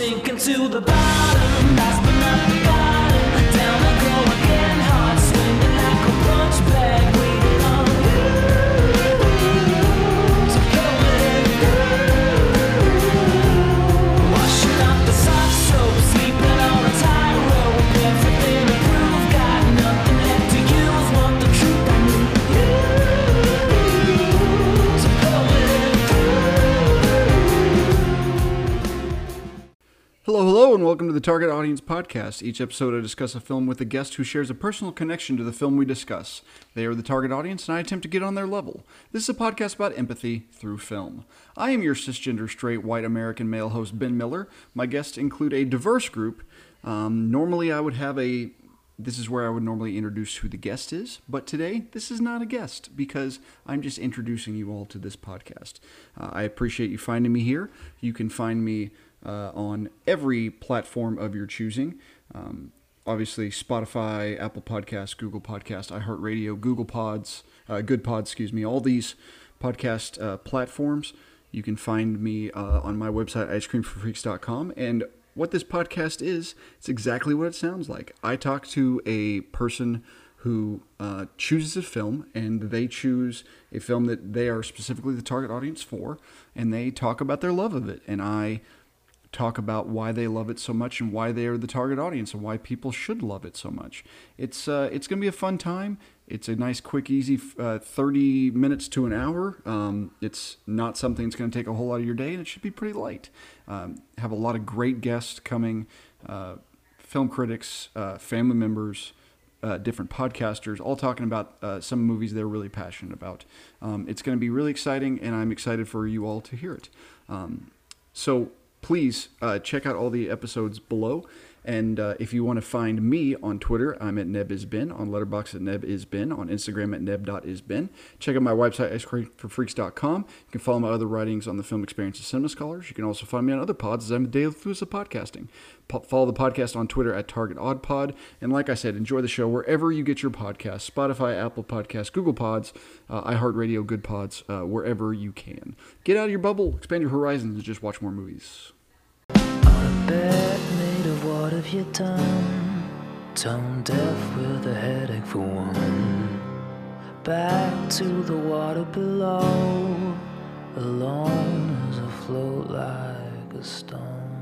sinking to the bottom. And welcome to the Target Audience Podcast. Each episode, I discuss a film with a guest who shares a personal connection to the film we discuss. They are the target audience, and I attempt to get on their level. This is a podcast about empathy through film. I am your cisgender, straight, white American male host, Ben Miller. My guests include a diverse group. Um, normally, I would have a this is where I would normally introduce who the guest is, but today this is not a guest because I'm just introducing you all to this podcast. Uh, I appreciate you finding me here. You can find me uh, on every platform of your choosing. Um, obviously, Spotify, Apple Podcasts, Google Podcast, iHeartRadio, Google Pods, uh, Good Pods, excuse me, all these podcast uh, platforms. You can find me uh, on my website, icecreamforfreaks.com. And what this podcast is, it's exactly what it sounds like. I talk to a person who uh, chooses a film, and they choose a film that they are specifically the target audience for, and they talk about their love of it. And I talk about why they love it so much and why they are the target audience and why people should love it so much. It's uh, it's gonna be a fun time. It's a nice, quick, easy uh, 30 minutes to an hour. Um, it's not something that's going to take a whole lot of your day, and it should be pretty light. Um, have a lot of great guests coming, uh, film critics, uh, family members, uh, different podcasters, all talking about uh, some movies they're really passionate about. Um, it's going to be really exciting, and I'm excited for you all to hear it. Um, so please uh, check out all the episodes below. And uh, if you want to find me on Twitter, I'm at nebisbin, on Letterboxd at nebisbin, on Instagram at neb.isbin. Check out my website, icecreamforfreaks.com. You can follow my other writings on the film experience of Cinema Scholars. You can also find me on other pods as I'm the Daily of podcasting. Po- follow the podcast on Twitter at Target Odd Pod. And like I said, enjoy the show wherever you get your podcasts Spotify, Apple Podcasts, Google Pods, uh, iHeartRadio, Good Pods, uh, wherever you can. Get out of your bubble, expand your horizons, and just watch more movies. You done? Tone deaf with a headache for one. Back to the water below, alone as I float like a stone.